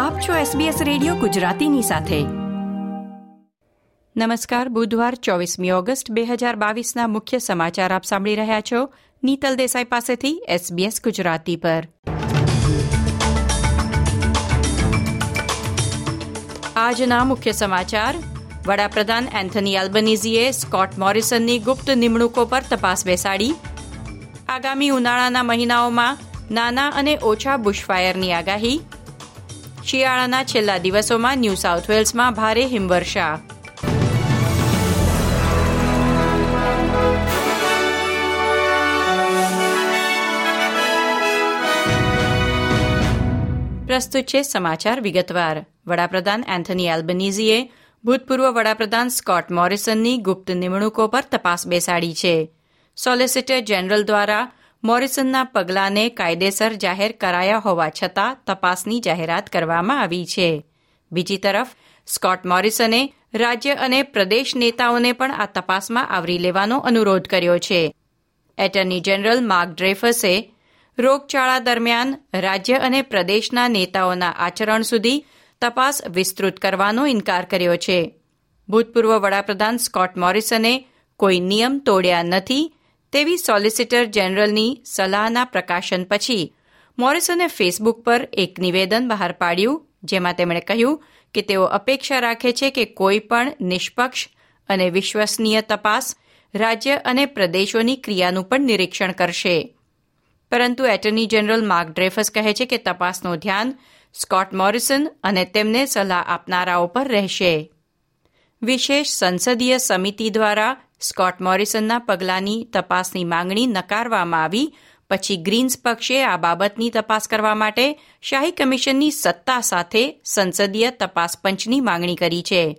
આપ છો SBS radio ગુજરાતીની સાથે. નમસ્કાર, બુધવાર ચોવીસમી ઓગસ્ટ બે હજાર બાવીસના મુખ્ય સમાચાર આપ સાંભળી રહ્યા છો નીતલ દેસાઈ પાસેથી SBS ગુજરાતી પર. આજના મુખ્ય સમાચાર, વડાપ્રધાન એન્થની એલ્બનીઝીએ સ્કોટ મોરિસનની ગુપ્ત નિમણૂકો પર તપાસ બેસાડી. આગામી ઉનાળાના મહિનાઓમાં નાના અને ઓછા બુશફાયરની આગાહી. શિયાળાના છેલ્લા દિવસોમાં ન્યૂ સાઉથ વેલ્સમાં ભારે હિમવર્ષા. પ્રસ્તુત છે સમાચાર વિગતવાર. વડાપ્રધાન એન્થની એલ્બનીઝીએ ભૂતપૂર્વ વડાપ્રધાન સ્કોટ મોરિસનની ગુપ્ત નિમણૂકો પર તપાસ બેસાડી છે. સોલિસિટર જનરલ દ્વારા મોરિસનના પગલાંને કાયદેસર જાહેર કરાયા હોવા છતાં તપાસની જાહેરાત કરવામાં આવી છે. બીજી તરફ, સ્કોટ મોરિસને રાજ્ય અને પ્રદેશ નેતાઓને પણ આ તપાસમાં આવરી લેવાનો અનુરોધ કર્યો છે. એટર્ની જનરલ માર્ક ડ્રેફસે રોગચાળા દરમિયાન રાજ્ય અને પ્રદેશના નેતાઓના આચરણ સુધી તપાસ વિસ્તૃત કરવાનો ઇનકાર કર્યો છે. ભૂતપૂર્વ વડાપ્રધાન સ્કોટ મોરિસને કોઈ નિયમ તોડ્યા નથી તેવી સોલિસિટર જનરલની સલાહના પ્રકાશન પછી મોરિસને ફેસબુક પર એક નિવેદન બહાર પાડ્યું, જેમાં તેમણે કહ્યું કે તેઓ અપેક્ષા રાખે છે કે કોઈ પણ નિષ્પક્ષ અને વિશ્વસનીય તપાસ રાજ્ય અને પ્રદેશોની ક્રિયાનું પણ નિરીક્ષણ કરશે. પરંતુ એટર્ની જનરલ માર્ક ડ્રેફસ કહે છે કે તપાસનું ધ્યાન સ્કોટ મોરિસન અને તેમને સલાહ આપનારાઓ પર રહેશે. વિશેષ સંસદીય સમિતિ દ્વારા સ્કોટ મોરિસનના પગલાંની તપાસની માંગણી નકારવામાં આવી. પછી ગ્રીન્સ પક્ષે આ બાબતની તપાસ કરવા માટે શાહી કમિશનની સત્તા સાથે સંસદીય તપાસ પંચની માંગણી કરી છે.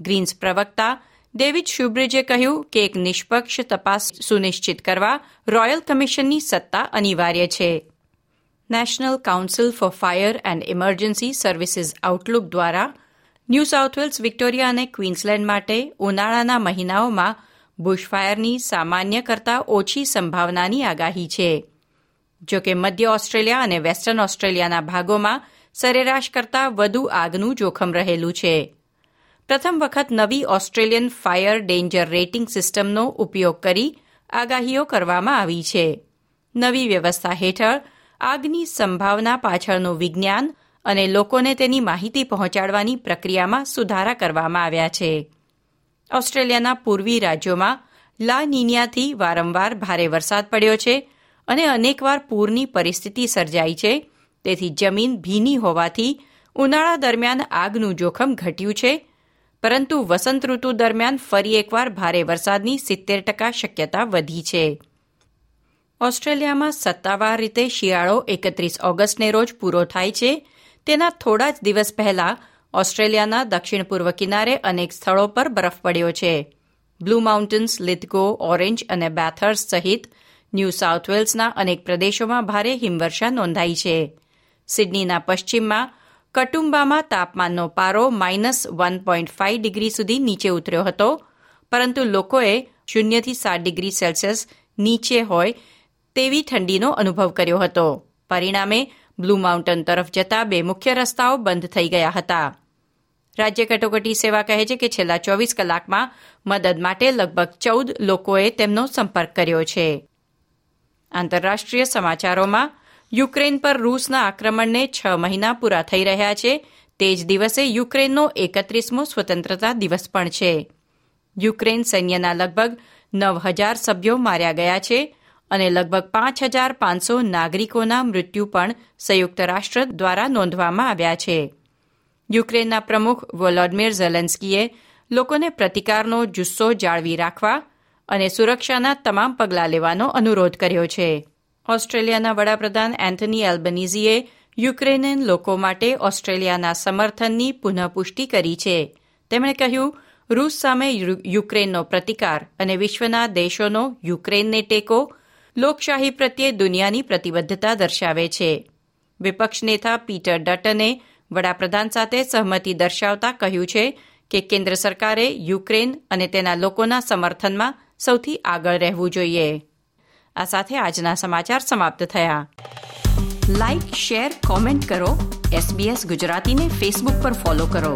ગ્રીન્સ પ્રવક્તા ડેવિડ શુબ્રિજે કહ્યું કે એક નિષ્પક્ષ તપાસ સુનિશ્ચિત કરવા રોયલ કમિશનની સત્તા અનિવાર્ય છે. National Council for Fire and Emergency Services Outlook દ્વારા ન્યૂ સાઉથ વેલ્સ વિક્ટોરિયા અને ક્વીન્સલેન્ડ માટે ઉનાળાના મહિનાઓમાં બુશફાયરની સામાન્ય કરતાં ઓછી સંભાવનાની આગાહી છે. જો કે મધ્ય ઓસ્ટ્રેલિયા અને વેસ્ટર્ન ઓસ્ટ્રેલિયાના ભાગોમાં સરેરાશ કરતાં વધુ આગનું જોખમ રહેલું છે. પ્રથમ વખત નવી ઓસ્ટ્રેલિયન ફાયર ડેન્જર રેટિંગ સિસ્ટમનો ઉપયોગ કરી આગાહીઓ કરવામાં આવી છે. નવી વ્યવસ્થા હેઠળ આગની સંભાવના પાછળનું વિજ્ઞાન અને લોકોને તેની માહિતી પહોંચાડવાની પ્રક્રિયામાં સુધારા કરવામાં આવ્યા છે. ઓસ્ટ્રેલિયાના પૂર્વી રાજ્યોમાં લા નીનિયાથી વારંવાર ભારે વરસાદ પડ્યો છે અને અનેકવાર પૂરની પરિસ્થિતિ સર્જાઈ છે. તેથી જમીન ભીની હોવાથી ઉનાળા દરમિયાન આગનું જોખમ ઘટ્યું છે. પરંતુ વસંત ઋતુ દરમિયાન ફરી એકવાર ભારે વરસાદની સિત્તેર ટકા શક્યતા વધી છે. ઓસ્ટ્રેલિયામાં સત્તાવાર રીતે શિયાળો એકત્રીસ ઓગસ્ટને રોજ પૂરો થાય છે. તેના થોડા જ દિવસ પહેલા ઓસ્ટ્રેલિયાના દક્ષિણ પૂર્વ કિનારે અનેક સ્થળો પર બરફ પડ્યો છે. બ્લુ માઉન્ટેન્સ, લિથગો, ઓરેન્જ અને બેથર્સ સહિત ન્યૂ સાઉથ વેલ્સના અનેક પ્રદેશોમાં ભારે હિમવર્ષા નોંધાઈ છે. સિડનીના પશ્ચિમમાં કટુંબામાં તાપમાનનો પારો minus one point five degree સુધી નીચે ઉતર્યો હતો, પરંતુ લોકોએ શૂન્યથી સાત ડિગ્રી સેલ્સિયસ નીચે હોય તેવી ઠંડીનો અનુભવ કર્યો હતો. પરિણામે બ્લુ માઉન્ટન તરફ જતા બે મુખ્ય રસ્તાઓ બંધ થઈ ગયા હતા. રાજ્ય કટોકટી સેવા કહે છે કે છેલ્લા ચોવીસ કલાકમાં મદદ માટે લગભગ ચૌદ લોકોએ તેમનો સંપર્ક કર્યો છે. આંતરરાષ્ટ્રીય સમાચારોમાં યુક્રેન પર રૂસના આક્રમણને છ મહિના પૂરા થઈ રહ્યા છે. તે જ દિવસે યુક્રેનનો એકત્રીસમો સ્વતંત્રતા દિવસ પણ છે. યુક્રેન સૈન્યના લગભગ નવ હજાર સભ્યો માર્યા ગયા છે અને લગભગ પાંચ હજાર પાંચસો નાગરિકોના મૃત્યુ પણ સંયુક્ત રાષ્ટ્ર દ્વારા નોંધવામાં આવ્યા છે. યુક્રેનના પ્રમુખ વોલોડમીર ઝેલેન્સ્કીએ લોકોને પ્રતિકારનો જુસ્સો જાળવી રાખવા અને સુરક્ષાના તમામ પગલાં લેવાનો અનુરોધ કર્યો છે. ઓસ્ટ્રેલિયાના વડાપ્રધાન એન્થની એલ્બનીઝીએ યુક્રેનિયન લોકો માટે ઓસ્ટ્રેલિયાના સમર્થનની પુનઃપુષ્ટિ કરી છે. તેમણે કહ્યું, રૂસ સામે યુક્રેનનો પ્રતિકાર અને વિશ્વના દેશોનો યુક્રેનને ટેકો લોકશાહી પ્રત્યે દુનિયાની પ્રતિબદ્ધતા દર્શાવે છે. વિપક્ષ નેતા પીટર ડટને વડાપ્રધાન સાથે સહમતિ દર્શાવતા કહ્યું છે કે કેન્દ્ર સરકારે યુક્રેન અને તેના લોકોના સમર્થનમાં સૌથી આગળ રહેવું જોઈએ. આ સાથે આજના સમાચાર સમાપ્ત થયા. લાઇક શેર કોમેન્ટ કરો. એસબીએસ ગુજરાતીને ફેસબુક પર ફોલો કરો.